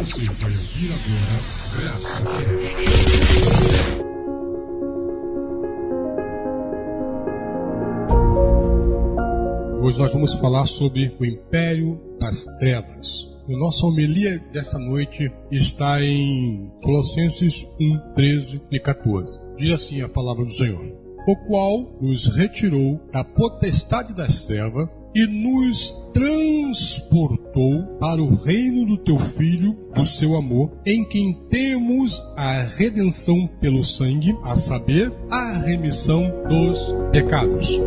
Você vai ouvir agora Graça Cast. Hoje nós vamos falar sobre o Império das Trevas. E nossa homilia dessa noite está em Colossenses 1, 13 e 14. Diz assim a palavra do Senhor: O qual nos retirou da potestade das trevas e nos transportou para o reino do teu Filho, do seu amor, em quem temos a redenção pelo sangue, a saber, a remissão dos pecados.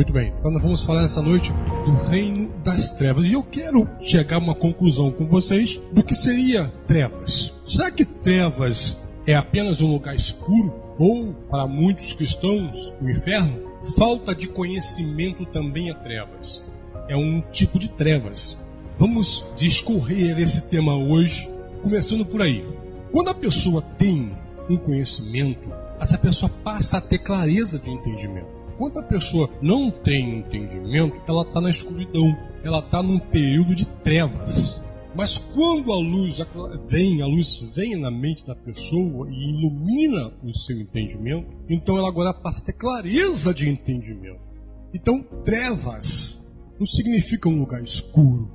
Muito bem, então nós vamos falar essa noite do reino das trevas. E eu quero chegar a uma conclusão com vocês do que seria trevas. Será que trevas é apenas um lugar escuro? Ou, para muitos cristãos, o inferno? Falta de conhecimento também é trevas. É um tipo de trevas. Vamos discorrer esse tema hoje, começando por aí. Quando a pessoa tem um conhecimento, essa pessoa passa a ter clareza de entendimento. Quando a pessoa não tem entendimento, ela está na escuridão, ela está num período de trevas. Mas quando a luz vem, a luz vem na mente da pessoa e ilumina o seu entendimento, então ela agora passa a ter clareza de entendimento. Então, trevas não significa um lugar escuro.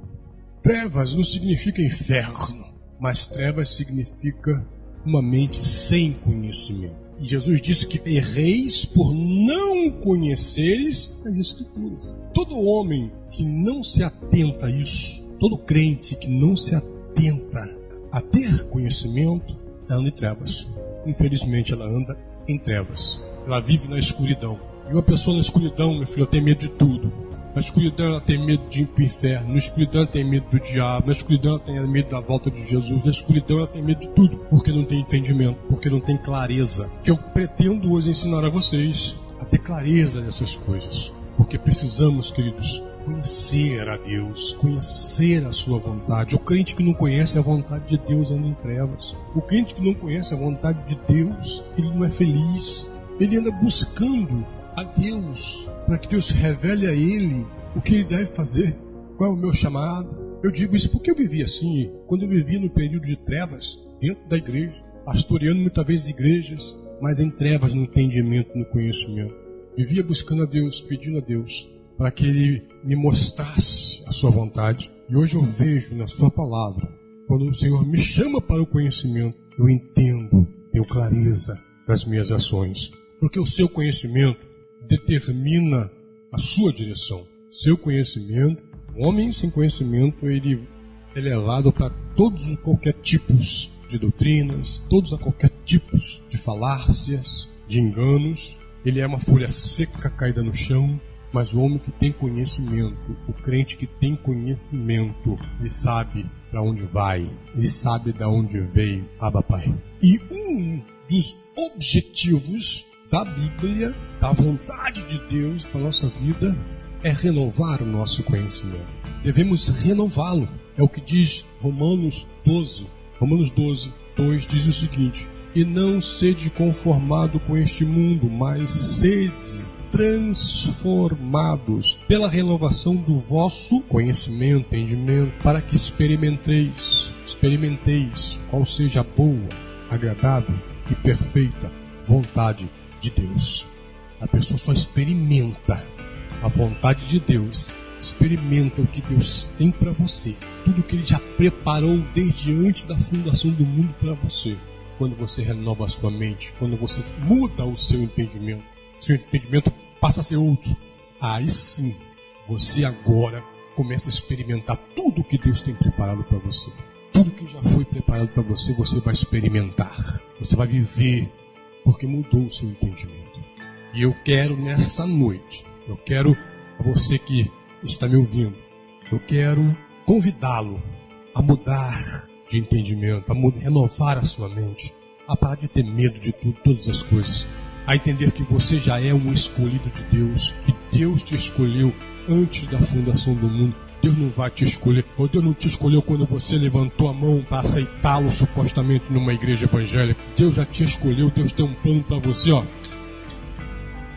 Trevas não significa inferno. Mas trevas significa uma mente sem conhecimento. E Jesus disse que erreis por não conheceres as Escrituras. Todo homem que não se atenta a isso, todo crente que não se atenta a ter conhecimento, anda em trevas. Infelizmente, ela anda em trevas. Ela vive na escuridão. E uma pessoa na escuridão, meu filho, tem medo de tudo. Na escuridão ela tem medo de ir para o inferno. Na escuridão ela tem medo do diabo. Na escuridão ela tem medo da volta de Jesus. Na escuridão ela tem medo de tudo. Porque não tem entendimento. Porque não tem clareza. Que eu pretendo hoje ensinar a vocês a ter clareza dessas coisas. Porque precisamos, queridos, conhecer a Deus, conhecer a sua vontade. O crente que não conhece a vontade de Deus anda em trevas. O crente que não conhece a vontade de Deus, ele não é feliz. Ele anda buscando a Deus, para que Deus revele a ele o que ele deve fazer, qual é o meu chamado. Eu digo isso porque eu vivi assim, quando eu vivi no período de trevas, dentro da igreja, pastoreando muitas vezes igrejas, mas em trevas no entendimento, no conhecimento. Vivia buscando a Deus, pedindo a Deus, para que Ele me mostrasse a Sua vontade. E hoje eu vejo na Sua palavra, quando o Senhor me chama para o conhecimento, eu entendo, tenho clareza das minhas ações. Porque o seu conhecimento determina a sua direção. Seu conhecimento, homem sem conhecimento, ele é levado para todos e qualquer tipos de doutrinas, todos a qualquer tipos de falácias, de enganos. Ele é uma folha seca caída no chão, mas o homem que tem conhecimento, o crente que tem conhecimento, ele sabe para onde vai, ele sabe de onde veio, Abba Pai. E um dos objetivos da Bíblia, da vontade de Deus para nossa vida, é renovar o nosso conhecimento. Devemos renová-lo. É o que diz Romanos 12. Romanos 12, 2 diz o seguinte: E não sede conformado com este mundo, mas sede transformados pela renovação do vosso conhecimento, entendimento, para que experimenteis, experimenteis qual seja a boa, agradável e perfeita vontade de Deus. A pessoa só experimenta a vontade de Deus, experimenta o que Deus tem para você, tudo que Ele já preparou desde antes da fundação do mundo para você. Quando você renova a sua mente, quando você muda o seu entendimento, seu entendimento passa a ser outro. Aí sim, você agora começa a experimentar tudo que Deus tem preparado para você. Tudo que já foi preparado para você, você vai experimentar. Você vai viver porque mudou o seu entendimento. E eu quero nessa noite, eu quero você que está me ouvindo, eu quero convidá-lo a mudar de entendimento, a renovar a sua mente, a parar de ter medo de tudo, todas as coisas, a entender que você já é um escolhido de Deus, que Deus te escolheu antes da fundação do mundo Deus não vai te escolher. Ou Deus não te escolheu quando você levantou a mão para aceitá-lo supostamente numa igreja evangélica. Deus já te escolheu. Deus tem um plano para você, ó.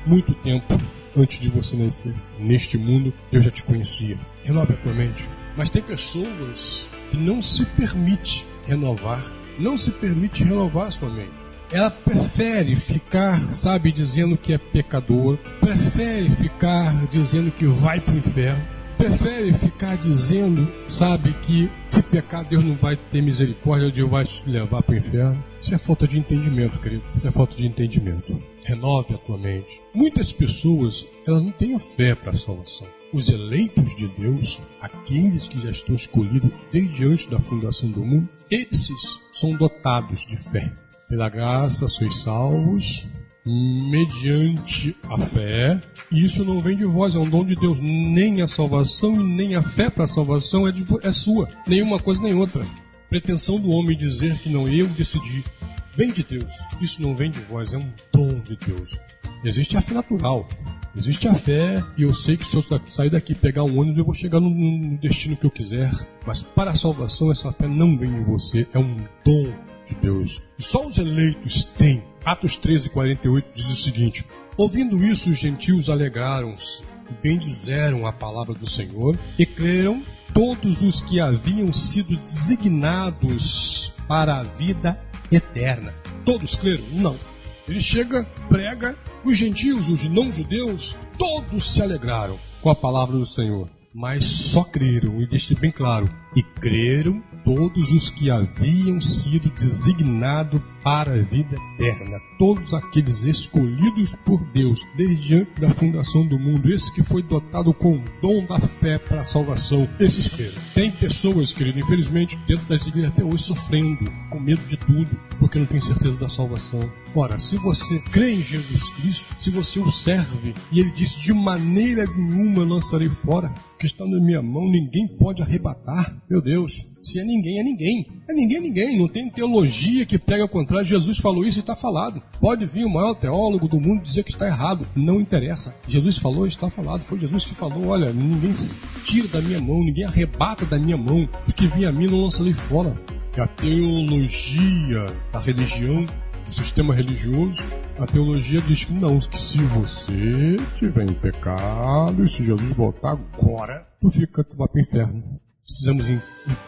Muito tempo antes de você nascer. Neste mundo, Deus já te conhecia. Renove a tua mente. Mas tem pessoas que não se permite renovar, não se permite renovar a sua mente. Ela prefere ficar, sabe, dizendo que é pecador, prefere ficar dizendo que vai para o inferno, prefere ficar dizendo, sabe, que se pecar Deus não vai ter misericórdia, Deus vai te levar para o inferno. Isso é falta de entendimento, querido. Isso é falta de entendimento. Renove a tua mente. Muitas pessoas, elas não têm fé para a salvação. Os eleitos de Deus, aqueles que já estão escolhidos desde antes da fundação do mundo, esses são dotados de fé. Pela graça sois salvos, mediante a fé. E isso não vem de vós, é um dom de Deus. Nem a salvação e nem a fé para a salvação é, de, é sua. Nenhuma coisa nem outra. Pretensão do homem dizer que não eu decidi. Vem de Deus. Isso não vem de vós, é um dom de Deus. Existe a fé natural. Existe a fé e eu sei que se eu sair daqui pegar um ônibus eu vou chegar no, no destino que eu quiser. Mas para a salvação essa fé não vem de você, é um dom de Deus. E só os eleitos têm Atos 13, 48 diz o seguinte: Ouvindo isso, os gentios alegraram-se e bendizeram a palavra do Senhor e creram todos os que haviam sido designados para a vida eterna. Todos creram? Não. Ele chega, prega, os gentios, os não-judeus, todos se alegraram com a palavra do Senhor, mas só creram, e deixe bem claro, e creram todos os que haviam sido designados para a vida eterna, todos aqueles escolhidos por Deus desde antes da fundação do mundo, esse que foi dotado com o dom da fé para a salvação, esses creram. Tem pessoas, querido, infelizmente, dentro das igrejas até hoje sofrendo, com medo de tudo, porque não tem certeza da salvação. Ora, se você crê em Jesus Cristo, se você o serve, e ele disse: de maneira nenhuma lançarei fora, que está na minha mão, ninguém pode arrebatar. Meu Deus, se é ninguém, é ninguém. É ninguém, é ninguém. Não tem teologia que prega ao contrário. Jesus falou isso e está falado. Pode vir o maior teólogo do mundo dizer que está errado. Não interessa. Jesus falou e está falado. Foi Jesus que falou: olha, ninguém tira da minha mão, ninguém arrebata da minha mão. Os que vêm a mim não lançarei fora. É a teologia da religião o sistema religioso, a teologia diz que não, que se você tiver em pecado e se Jesus voltar agora, tu fica, tu vai para o inferno. Precisamos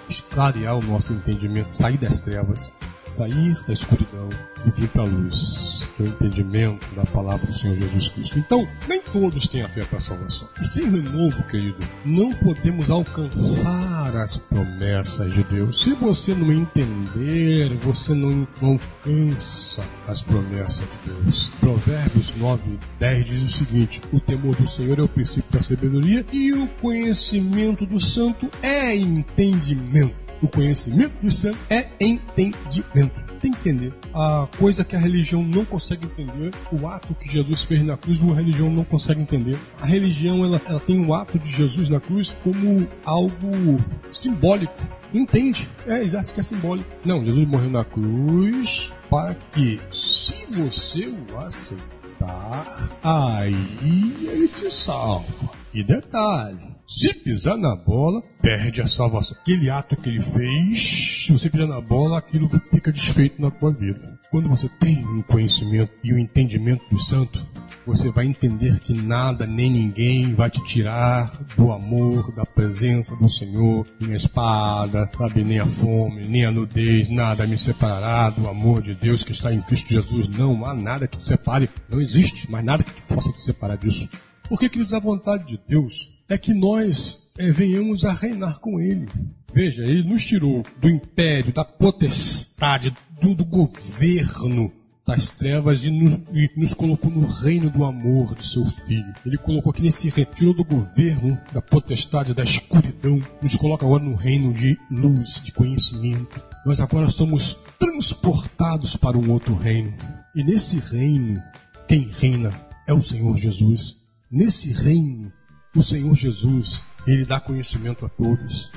esclarear o nosso entendimento, sair das trevas, sair da escuridão e vir para a luz, que é o entendimento da palavra do Senhor Jesus Cristo. Então, nem todos têm a fé para a salvação. E sem renovo, querido, não podemos alcançar as promessas de Deus. Se você não entender, você não, não alcança as promessas de Deus. Provérbios 9, 10 diz o seguinte: O temor do Senhor é o princípio da sabedoria e o conhecimento do santo é entendimento. O conhecimento do santo é entendimento. Tem que entender. A coisa que a religião não consegue entender, o ato que Jesus fez na cruz, a religião não consegue entender. A religião ela, ela tem o ato de Jesus na cruz como algo simbólico. Entende. É, exato que é simbólico. Não, Jesus morreu na cruz para que, se você o aceitar, aí ele te salva. E detalhe, se pisar na bola, perde a salvação. Aquele ato que ele fez, se você pisar na bola, aquilo fica desfeito na tua vida. Quando você tem um conhecimento e um entendimento do santo, você vai entender que nada nem ninguém vai te tirar do amor, da presença do Senhor, nem a espada, sabe, nem a fome, nem a nudez, nada me separará do amor de Deus que está em Cristo Jesus. Não há nada que te separe, não existe mais nada que te possa te separar disso. Porque, queridos, a vontade de Deus é que nós é, venhamos a reinar com Ele. Veja, Ele nos tirou do império, da potestade, do, do governo das trevas e nos, e nos, colocou no reino do amor do seu filho. Ele colocou aqui nesse reino, tirou do governo, da potestade, da escuridão, nos coloca agora no reino de luz, de conhecimento. Nós agora somos transportados para um outro reino. E nesse reino, quem reina é o Senhor Jesus. Nesse reino, o Senhor Jesus, ele dá conhecimento a todos.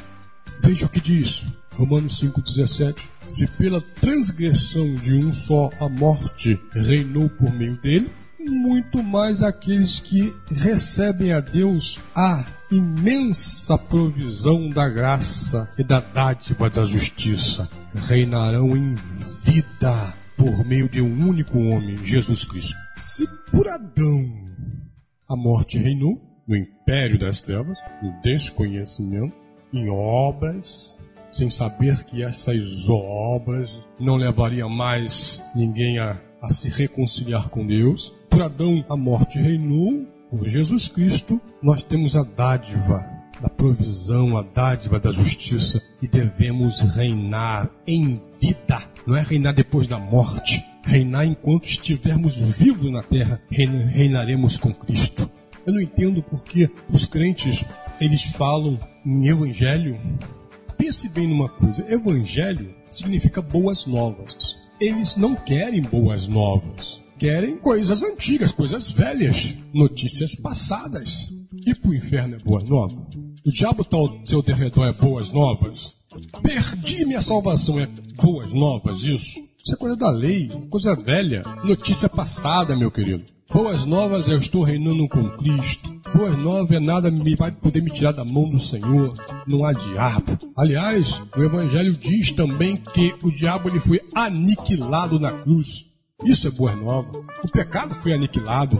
Veja o que diz Romanos 5,17. Se pela transgressão de um só a morte reinou por meio dele, muito mais aqueles que recebem a Deus a imensa provisão da graça e da dádiva da justiça reinarão em vida por meio de um único homem, Jesus Cristo. Se por Adão a morte reinou no império das trevas, no desconhecimento, em obras, sem saber que essas obras não levariam mais ninguém a, a se reconciliar com Deus. Por Adão, a morte reinou. Por Jesus Cristo, nós temos a dádiva da provisão, a dádiva da justiça e devemos reinar em vida. Não é reinar depois da morte, reinar enquanto estivermos vivos na terra, reinaremos com Cristo. Eu não entendo porque os crentes eles falam em evangelho. Pense bem numa coisa: evangelho significa boas novas. Eles não querem boas novas, querem coisas antigas, coisas velhas, notícias passadas. E para o inferno é boa nova? O diabo está ao seu derredor é boas novas. Perdi minha salvação é boas novas, isso. Isso é coisa da lei, coisa velha, notícia passada, meu querido. Boas novas, eu estou reinando com Cristo. Boas novas é nada me vai poder me tirar da mão do Senhor. Não há diabo. Aliás, o Evangelho diz também que o diabo ele foi aniquilado na cruz. Isso é boa nova. O pecado foi aniquilado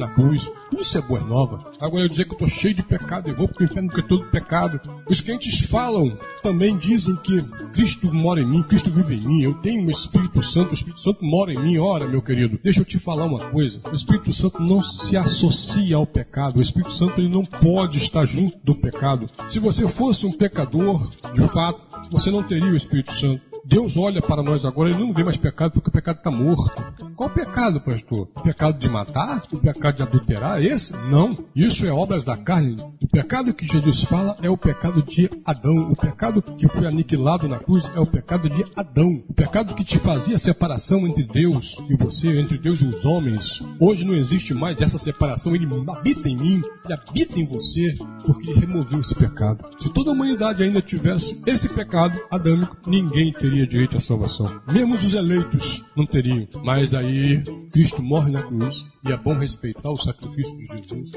na cruz. Isso é boa nova. Agora eu dizer que eu estou cheio de pecado e vou para o inferno porque todo pecado. Os crentes falam, também dizem que Cristo mora em mim, Cristo vive em mim. Eu tenho o Espírito Santo, o Espírito Santo mora em mim. Ora, meu querido, deixa eu te falar uma coisa. O Espírito Santo não se associa ao pecado. O Espírito Santo ele não pode estar junto do pecado. Se você fosse um pecador, de fato, você não teria o Espírito Santo. Deus olha para nós agora e não vê mais pecado porque o pecado está morto. Qual pecado, pastor? Pecado de matar? Pecado de adulterar? Esse? Não. Isso é obras da carne. Pecado que Jesus fala é o pecado de Adão. O pecado que foi aniquilado na cruz é o pecado de Adão. O pecado que te fazia separação entre Deus e você, entre Deus e os homens. Hoje não existe mais essa separação. Ele habita em mim, ele habita em você, porque ele removeu esse pecado. Se toda a humanidade ainda tivesse esse pecado adâmico, ninguém teria direito à salvação. Mesmo os eleitos não teriam. Mas aí Cristo morre na cruz e é bom respeitar o sacrifício de Jesus.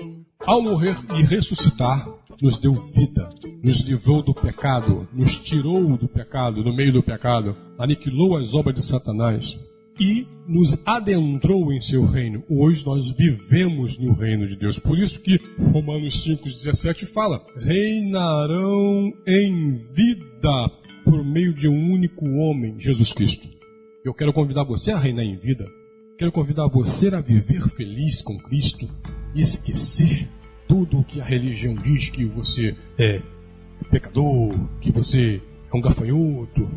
Ao morrer e ressuscitar, nos deu vida, nos livrou do pecado, nos tirou do pecado, do meio do pecado, aniquilou as obras de Satanás e nos adentrou em seu reino. Hoje nós vivemos no reino de Deus. Por isso que Romanos 5,17 fala: reinarão em vida por meio de um único homem, Jesus Cristo. Eu quero convidar você a reinar em vida. Quero convidar você a viver feliz com Cristo esquecer tudo o que a religião diz que você é pecador, que você é um gafanhoto.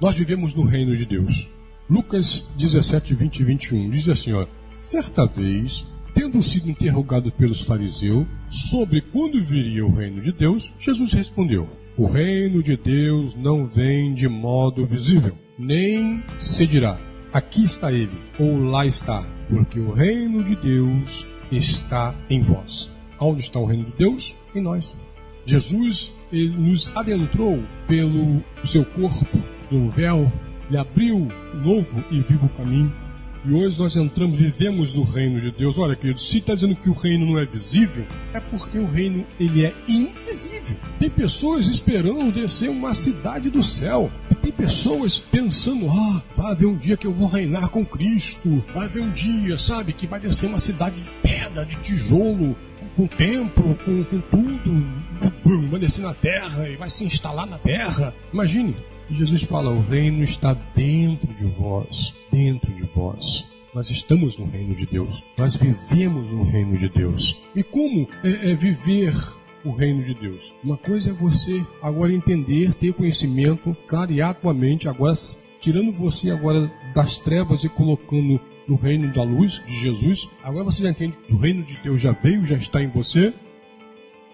Nós vivemos no reino de Deus. Lucas 17, 20 e 21 diz assim: ó, certa vez, tendo sido interrogado pelos fariseus sobre quando viria o reino de Deus, Jesus respondeu: o reino de Deus não vem de modo visível, nem se dirá: aqui está ele, ou lá está, porque o reino de Deus está em vós. Onde está o reino de Deus? Em nós. Jesus ele nos adentrou pelo seu corpo, pelo véu, ele abriu um novo e vivo caminho e hoje nós entramos, vivemos no reino de Deus. Olha, querido, se está dizendo que o reino não é visível, é porque o reino ele é invisível. Tem pessoas esperando descer uma cidade do céu. Tem pessoas pensando, ah, vai haver um dia que eu vou reinar com Cristo. Vai haver um dia, sabe, que vai descer uma cidade de pedra, de tijolo, com templo, com, com tudo. Vai descer na terra e vai se instalar na terra. Imagine, Jesus fala: o reino está dentro de vós, dentro de vós. Nós estamos no reino de Deus. Nós vivemos no reino de Deus. E como é, é viver o reino de Deus? Uma coisa é você agora entender, ter conhecimento, clarear a tua mente, agora tirando você agora das trevas e colocando no reino da luz de Jesus. Agora você já entende que o reino de Deus já veio, já está em você.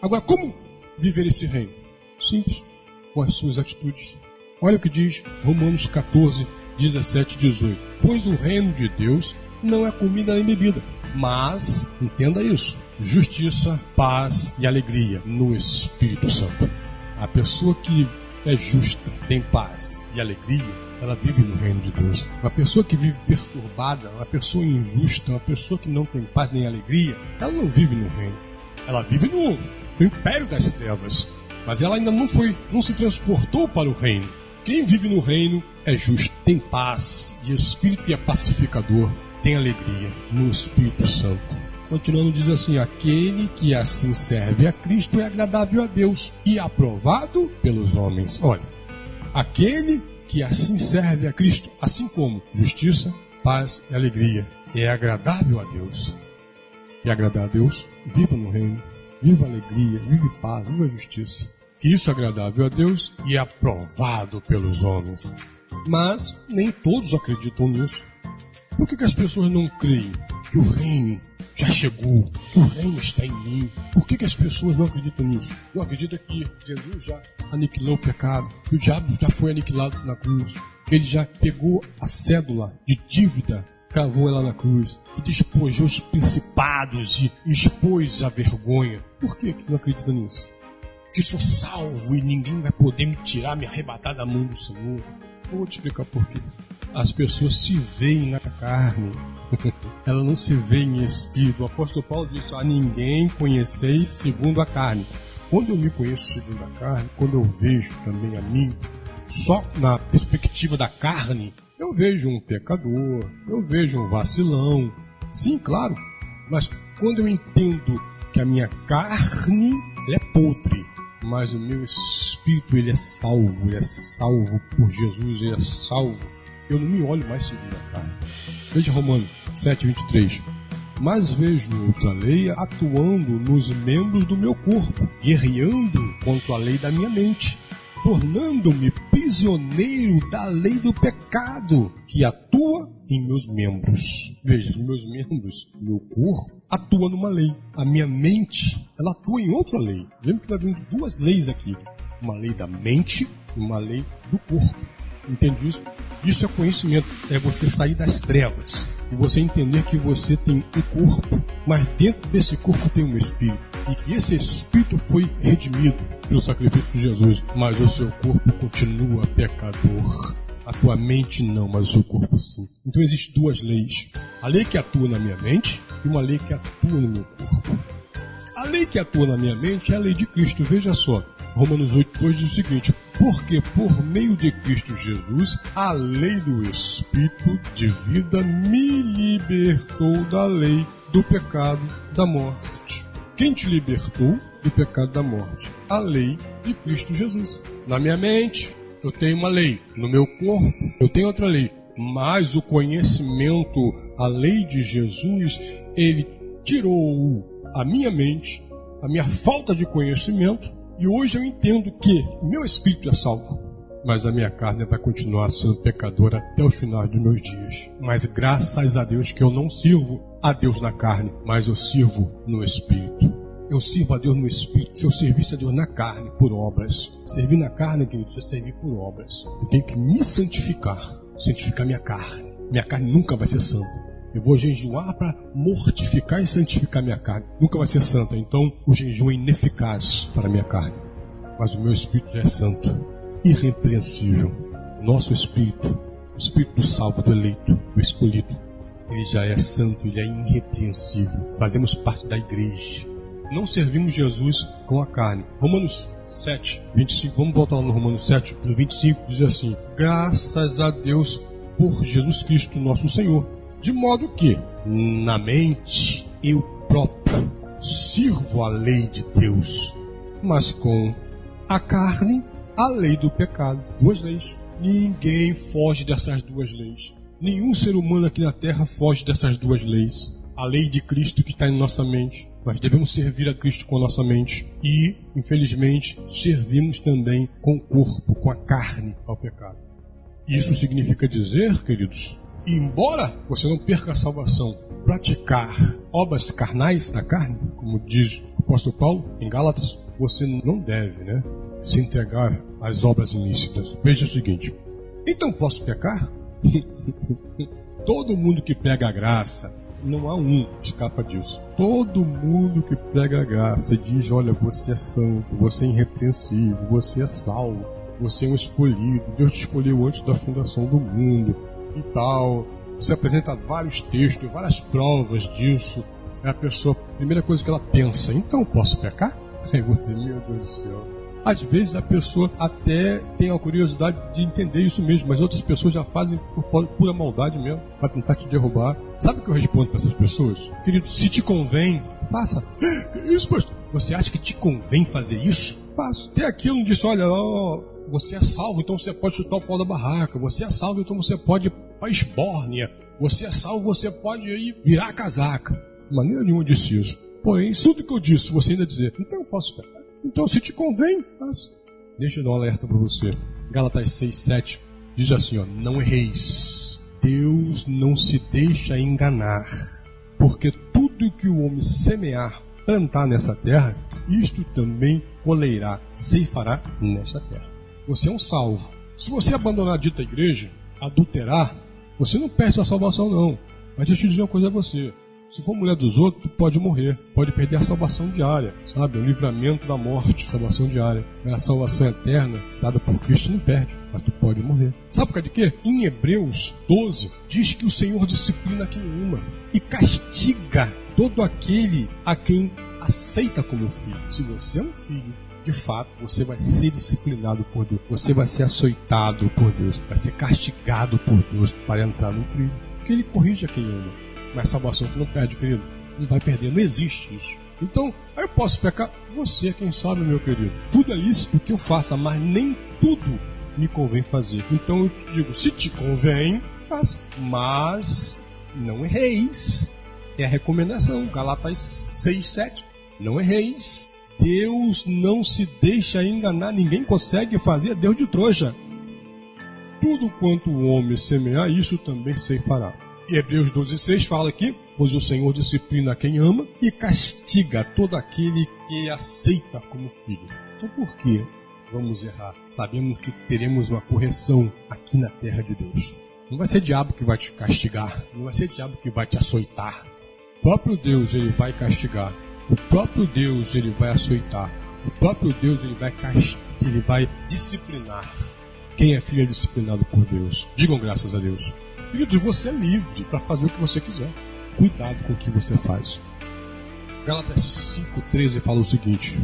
Agora, como viver esse reino? Simples, com as suas atitudes, Olha o que diz Romanos 14, 17 e 18. Pois o reino de Deus não é comida nem bebida, mas, entenda isso, justiça, paz e alegria no Espírito Santo. A pessoa que é justa, tem paz e alegria, ela vive no reino de Deus. Uma pessoa que vive perturbada, uma pessoa injusta, uma pessoa que não tem paz nem alegria, ela não vive no reino. Ela vive no, no império das trevas. Mas ela ainda não foi, não se transportou para o reino. Quem vive no reino é justo, tem paz de espírito e é pacificador, tem alegria no Espírito Santo. Continuando, diz assim: aquele que assim serve a Cristo é agradável a Deus e aprovado pelos homens. Olha, aquele que assim serve a Cristo, assim como justiça, paz e alegria, é agradável a Deus. E agradar a Deus, viva no reino, viva a alegria, viva paz, viva a justiça. Que isso é agradável a Deus e é aprovado pelos homens. Mas nem todos acreditam nisso. Por que, que as pessoas não creem que o reino já chegou, que o reino está em mim? Por que, que as pessoas não acreditam nisso? Não acreditam que Jesus já aniquilou o pecado, que o diabo já foi aniquilado na cruz, que ele já pegou a cédula de dívida, cravou ela na cruz, que despojou os principados e expôs a vergonha. Por que, que não acredita nisso? Que sou salvo e ninguém vai poder me tirar, me arrebatar da mão do Senhor. Vou te explicar por quê. As pessoas se veem na carne, ela não se vê em espírito. O apóstolo Paulo disse: A ninguém conheceis segundo a carne. Quando eu me conheço segundo a carne, quando eu vejo também a mim, só na perspectiva da carne, eu vejo um pecador, eu vejo um vacilão. Sim, claro, mas quando eu entendo que a minha carne é podre, mas o meu espírito ele é salvo, ele é salvo por Jesus, ele é salvo. Eu não me olho mais segundo a carne. Veja Romano 7:23. Mas vejo outra lei atuando nos membros do meu corpo, guerreando contra a lei da minha mente, tornando-me prisioneiro da lei do pecado que atua em meus membros. Veja, meus membros, meu corpo, atua numa lei. A minha mente, ela atua em outra lei. Lembra que nós vemos duas leis aqui: uma lei da mente e uma lei do corpo. Entende isso? Isso é conhecimento, é você sair das trevas e você entender que você tem um corpo, mas dentro desse corpo tem um espírito e que esse espírito foi redimido pelo sacrifício de Jesus, mas o seu corpo continua pecador. A tua mente não, mas o seu corpo sim. Então existem duas leis: a lei que atua na minha mente e uma lei que atua no meu corpo. A lei que atua na minha mente é a lei de Cristo. Veja só, Romanos 8, 2 diz o seguinte: Porque por meio de Cristo Jesus, a lei do Espírito de vida me libertou da lei do pecado da morte. Quem te libertou do pecado da morte? A lei de Cristo Jesus. Na minha mente, eu tenho uma lei. No meu corpo, eu tenho outra lei. Mas o conhecimento, a lei de Jesus, ele tirou a minha mente, a minha falta de conhecimento e hoje eu entendo que meu espírito é salvo, mas a minha carne vai continuar sendo pecadora até o final dos meus dias. Mas graças a Deus que eu não sirvo a Deus na carne, mas eu sirvo no espírito. Eu sirvo a Deus no espírito. Se eu servisse a Deus na carne, por obras. Servir na carne, querido, é servir por obras. Eu tenho que me santificar, santificar minha carne. Minha carne nunca vai ser santa. Eu vou jejuar para mortificar e santificar minha carne. Nunca vai ser santa. Então, o jejum é ineficaz para minha carne. Mas o meu espírito já é santo, irrepreensível. Nosso espírito, o espírito do salvo, do eleito, do escolhido, ele já é santo, ele é irrepreensível. Fazemos parte da igreja. Não servimos Jesus com a carne. Romanos 7, 25. Vamos voltar lá no Romanos 7, no 25, diz assim: Graças a Deus por Jesus Cristo, nosso Senhor de modo que, na mente, eu próprio sirvo a lei de Deus, mas com a carne, a lei do pecado. Duas leis. Ninguém foge dessas duas leis. Nenhum ser humano aqui na terra foge dessas duas leis. A lei de Cristo que está em nossa mente. Nós devemos servir a Cristo com a nossa mente. E, infelizmente, servimos também com o corpo, com a carne ao pecado. Isso significa dizer, queridos, embora você não perca a salvação, praticar obras carnais da carne, como diz o apóstolo Paulo em Gálatas, você não deve, né, se entregar às obras ilícitas. Veja o seguinte: então posso pecar? Todo mundo que prega a graça, não há um que escapa disso. Todo mundo que prega a graça diz: olha, você é santo, você é irrepreensível, você é salvo, você é um escolhido, Deus te escolheu antes da fundação do mundo e tal. Você apresenta vários textos, várias provas disso. É a pessoa, a primeira coisa que ela pensa, então posso pecar? Aí você, meu Deus do céu. Às vezes a pessoa até tem a curiosidade de entender isso mesmo, mas outras pessoas já fazem por pura maldade mesmo, para tentar te derrubar. Sabe o que eu respondo para essas pessoas? Querido, se te convém, faça. Isso, pastor. Você acha que te convém fazer isso? Faça. Até aqui eu não disse, olha, ó, você é salvo, então você pode chutar o pau da barraca. Você é salvo, então você pode para Esbórnia. Você é salvo, você pode ir virar a casaca. De maneira nenhuma disse isso. Porém, tudo que eu disse, você ainda dizer, então eu posso pecar. Então, se te convém, faça. Deixa eu dar um alerta para você. Galatas 6, 7 diz assim: ó, Não erreis. Deus não se deixa enganar. Porque tudo que o homem semear, plantar nessa terra, isto também colheirá, ceifará nesta terra. Você é um salvo. Se você abandonar a dita igreja, adulterar, você não perde a salvação, não. Mas deixa eu dizer uma coisa a você. Se for mulher dos outros, tu pode morrer, pode perder a salvação diária, sabe? O livramento da morte, salvação diária. Mas a salvação eterna, dada por Cristo, não perde, mas tu pode morrer. Sabe por causa de quê? Em Hebreus 12, diz que o Senhor disciplina quem ama e castiga todo aquele a quem aceita como filho. Se você é um filho, de fato, você vai ser disciplinado por Deus, você vai ser açoitado por Deus, vai ser castigado por Deus para entrar no trilho. Porque Ele corrige a quem ama. Mas salvação não perde, querido. Não vai perder, não existe isso. Então, aí eu posso pecar? Você, quem sabe, meu querido. Tudo é lícito que eu faça, mas nem tudo me convém fazer. Então eu te digo, se te convém, faça. Mas não erreis. É a recomendação, Galatas 6, 7. Não erreis. Deus não se deixa enganar, ninguém consegue fazer Deus de trouxa. Tudo quanto o homem semear, isso também se fará. E Hebreus 12,6 fala aqui: Pois o Senhor disciplina quem ama e castiga todo aquele que aceita como filho. Então por que vamos errar? Sabemos que teremos uma correção aqui na terra de Deus. Não vai ser diabo que vai te castigar, não vai ser diabo que vai te açoitar. O próprio Deus ele vai castigar. O próprio Deus ele vai açoitar. O próprio Deus ele vai castigar, ele vai disciplinar. Quem é filho é disciplinado por Deus. Digam graças a Deus. Queridos, você é livre para fazer o que você quiser. Cuidado com o que você faz. Gálatas 5,13 fala o seguinte: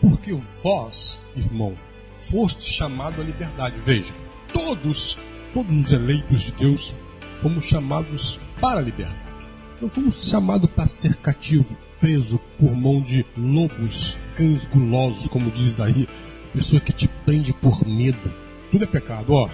Porque vós, irmão, foste chamado à liberdade. Veja, todos, todos os eleitos de Deus fomos chamados para a liberdade. Não fomos chamados para ser cativo, preso por mão de lobos, cães gulosos, como diz aí, pessoa que te prende por medo. Tudo é pecado, ó.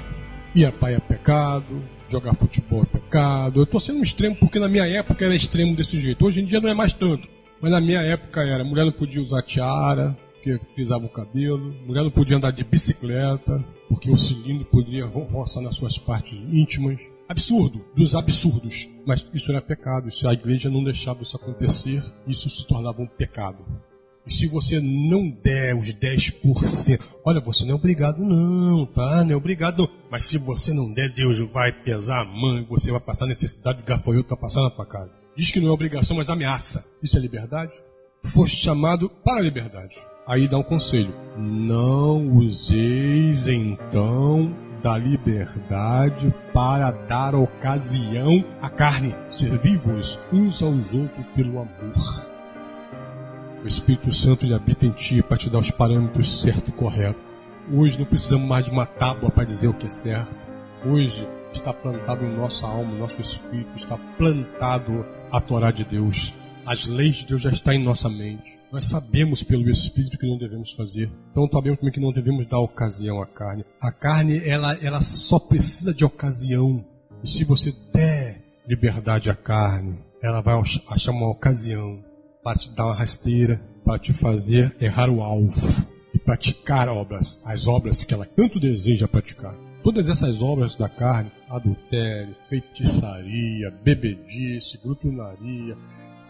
Ir a pai é pecado, jogar futebol é pecado. Eu estou sendo um extremo porque na minha época era extremo desse jeito. Hoje em dia não é mais tanto. Mas na minha época era. Mulher não podia usar tiara, porque frisava o cabelo. Mulher não podia andar de bicicleta, porque o cilindro poderia roçar nas suas partes íntimas. Absurdo, dos absurdos. Mas isso era pecado. Se a igreja não deixava isso acontecer, isso se tornava um pecado. E se você não der os 10%, olha, você não é obrigado não, tá? Não é obrigado não. Mas se você não der, Deus vai pesar a mão e você vai passar necessidade de gafanhoto para passar na tua casa. Diz que não é obrigação, mas ameaça. Isso é liberdade? Foste chamado para a liberdade. Aí dá um conselho. Não useis então da liberdade para dar ocasião à carne. Servi-vos uns aos outros pelo amor. O Espírito Santo habita em ti para te dar os parâmetros certo e correto. Hoje não precisamos mais de uma tábua para dizer o que é certo. Hoje está plantado em nossa alma, nosso espírito está plantado a Torá de Deus. As leis de Deus já estão em nossa mente. Nós sabemos pelo Espírito que não devemos fazer. Então sabemos também que não devemos dar ocasião à carne. A carne, ela, ela só precisa de ocasião. E se você der liberdade à carne, ela vai achar uma ocasião para te dar uma rasteira, para te fazer errar o alvo e praticar obras, as obras que ela tanto deseja praticar. Todas essas obras da carne, adultério, feitiçaria, bebedice, brutunaria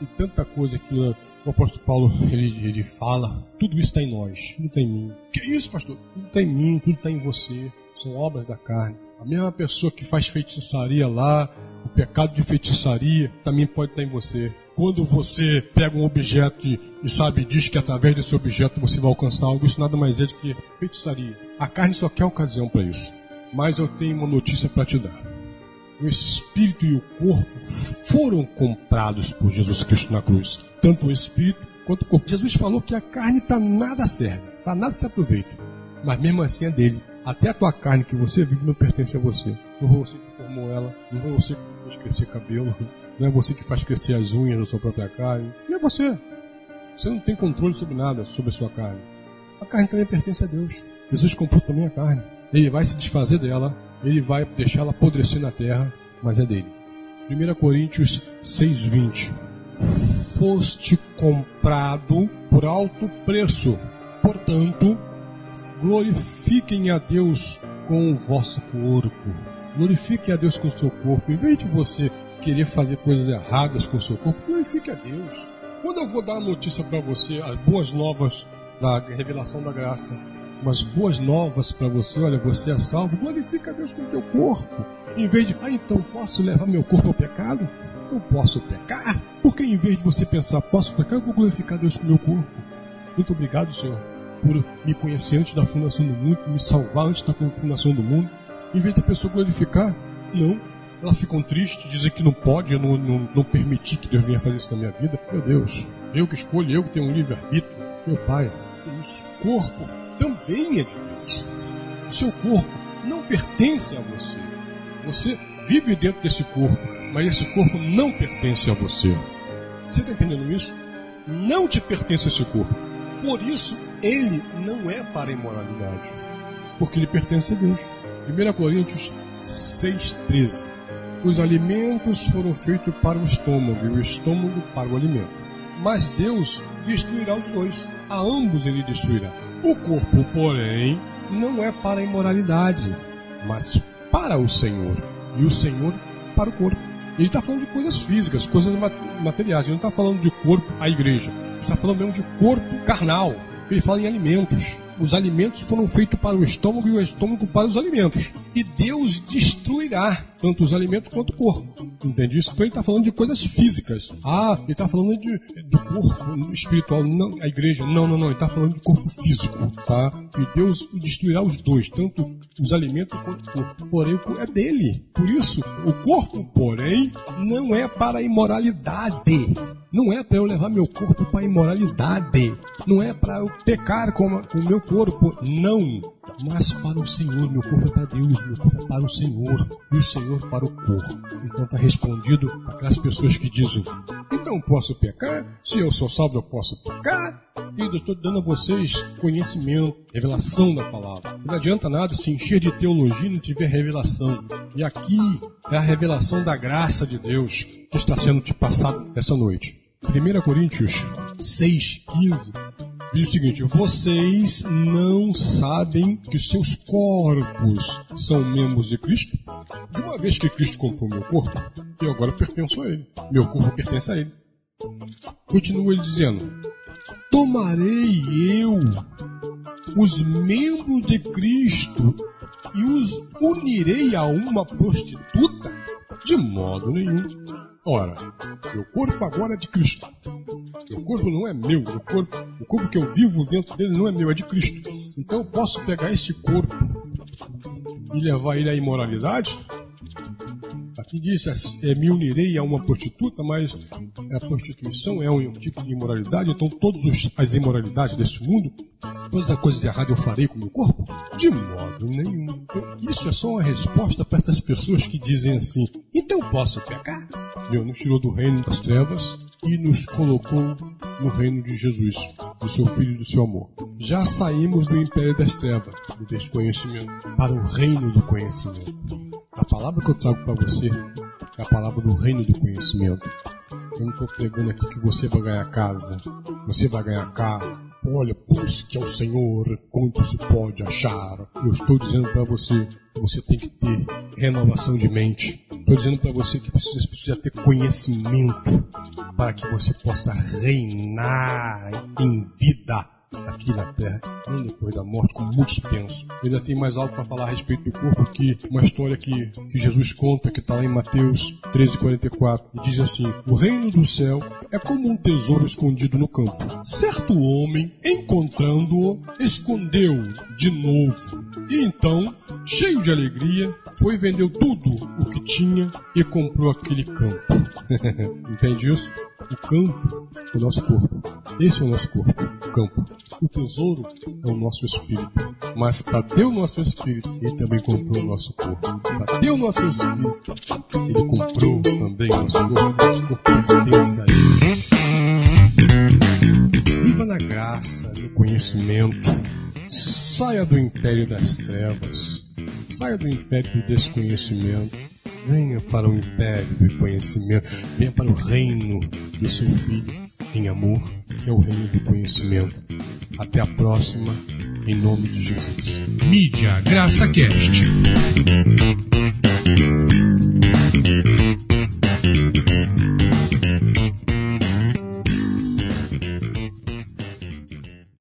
e tanta coisa que o apóstolo Paulo ele, ele fala, tudo isso está em nós, tudo está em mim. Que isso, pastor? Tudo está em mim, tudo está em você. São obras da carne. A mesma pessoa que faz feitiçaria lá, o pecado de feitiçaria também pode estar em você. Quando você pega um objeto e, e sabe, diz que através desse objeto você vai alcançar algo, isso nada mais é do que feitiçaria. A carne só quer ocasião para isso. Mas eu tenho uma notícia para te dar. O espírito e o corpo foram comprados por Jesus Cristo na cruz. Tanto o espírito quanto o corpo. Jesus falou que a carne para nada serve. Para nada se aproveita. Mas mesmo assim é dele. Até a tua carne que você vive não pertence a você. Não foi você que formou ela, não foi você que fez crescer cabelo, não é você que faz crescer as unhas da sua própria carne. Não é você. Você não tem controle sobre nada, sobre a sua carne. A carne também pertence a Deus. Jesus comprou também a carne. Ele vai se desfazer dela, ele vai deixá-la apodrecer na terra, mas é dele. 1 Coríntios 6,20 Foste comprado por alto preço, portanto, glorifiquem a Deus com o vosso corpo. Glorifiquem a Deus com o seu corpo. Em vez de você querer fazer coisas erradas com o seu corpo, glorifique a Deus. Quando eu vou dar uma notícia para você, as boas novas da revelação da graça, umas boas novas para você, olha, você é salvo, glorifica a Deus com o teu corpo. Em vez de, ah, então posso levar meu corpo ao pecado? Então posso pecar? Porque em vez de você pensar, posso pecar, eu vou glorificar a Deus com o meu corpo. Muito obrigado, Senhor, por me conhecer antes da fundação do mundo, me salvar antes da fundação do mundo. Em vez da pessoa glorificar, não. Elas ficam tristes, dizem que não pode, eu não, não, não permiti que Deus venha fazer isso na minha vida. Meu Deus, eu que escolho, eu que tenho um livre-arbítrio. Meu Pai, o corpo também é de Deus. O seu corpo não pertence a você. Você vive dentro desse corpo, mas esse corpo não pertence a você. Você está entendendo isso? Não te pertence esse corpo. Por isso, ele não é para a imoralidade. Porque ele pertence a Deus. 1 Coríntios 6,13 Os alimentos foram feitos para o estômago e o estômago para o alimento. Mas Deus destruirá os dois. A ambos ele destruirá. O corpo, porém, não é para a imoralidade, mas para o Senhor. E o Senhor para o corpo. Ele está falando de coisas físicas, coisas materiais. Ele não está falando de corpo, a igreja. Ele está falando mesmo de corpo carnal. Ele fala em alimentos os alimentos foram feitos para o estômago e o estômago para os alimentos. E Deus destruirá tanto os alimentos quanto o corpo. Entende isso? Então ele está falando de coisas físicas. Ah, ele está falando de, do corpo espiritual, não a igreja. Não, não, não. Ele está falando de corpo físico, tá? E Deus destruirá os dois, tanto os alimentos quanto o corpo. Porém, é dele. Por isso, o corpo, porém, não é para a imoralidade. Não é para eu levar meu corpo para imoralidade. Não é para eu pecar com o meu corpo. Não. Mas para o Senhor. Meu corpo é para Deus. Meu corpo é para o Senhor. E o Senhor para o corpo. Então está respondido aquelas pessoas que dizem: Então posso pecar? Se eu sou salvo, eu posso pecar? Querido, eu estou dando a vocês conhecimento, revelação da palavra. Não adianta nada se encher de teologia e não tiver revelação. E aqui é a revelação da graça de Deus que está sendo te passada essa noite. 1 Coríntios 6, 15 diz o seguinte: Vocês não sabem que seus corpos são membros de Cristo? De uma vez que Cristo comprou meu corpo, eu agora pertenço a Ele. Meu corpo pertence a Ele. Continua ele dizendo: Tomarei eu os membros de Cristo e os unirei a uma prostituta? De modo nenhum. Ora, meu corpo agora é de Cristo. Meu corpo não é meu. Meu corpo, o corpo que eu vivo dentro dele não é meu, é de Cristo. Então eu posso pegar este corpo e levar ele à imoralidade? Aqui diz, é, me unirei a uma prostituta, mas a prostituição é um tipo de imoralidade, então todas as imoralidades deste mundo, todas as coisas erradas eu farei com o meu corpo? De modo nenhum. Então, isso é só uma resposta para essas pessoas que dizem assim, então posso pecar? Deus nos tirou do reino das trevas e nos colocou no reino de Jesus, do seu Filho e do seu amor. Já saímos do império das trevas, do desconhecimento, para o reino do conhecimento. A palavra que eu trago para você é a palavra do reino do conhecimento. Eu não estou pregando aqui que você vai ganhar casa, você vai ganhar carro. Olha, busque ao Senhor quanto se pode achar. Eu estou dizendo para você que você tem que ter renovação de mente. Estou dizendo para você que você precisa ter conhecimento para que você possa reinar em vida aqui na terra, não depois da morte, como muitos pensam. Ainda tem mais algo para falar a respeito do corpo que uma história que, que Jesus conta, que está lá em Mateus 13,44, e diz assim: O reino do céu é como um tesouro escondido no campo. Certo homem, encontrando-o, escondeu de novo. E então, cheio de alegria, foi e vendeu tudo o que tinha e comprou aquele campo. Entende isso? O campo, o nosso corpo. Esse é o nosso corpo, o campo. O tesouro é o nosso espírito. Mas para o nosso espírito, ele também comprou o nosso corpo. Para o nosso espírito, ele comprou também o nosso corpo. Nosso corpo pertence a ele. Viva na graça, no conhecimento. Saia do império das trevas. Saia do império do desconhecimento. Venha para o império do conhecimento. Venha para o reino do seu filho em amor, que é o reino do conhecimento. Até a próxima, em nome de Jesus. Mídia Graça Cast.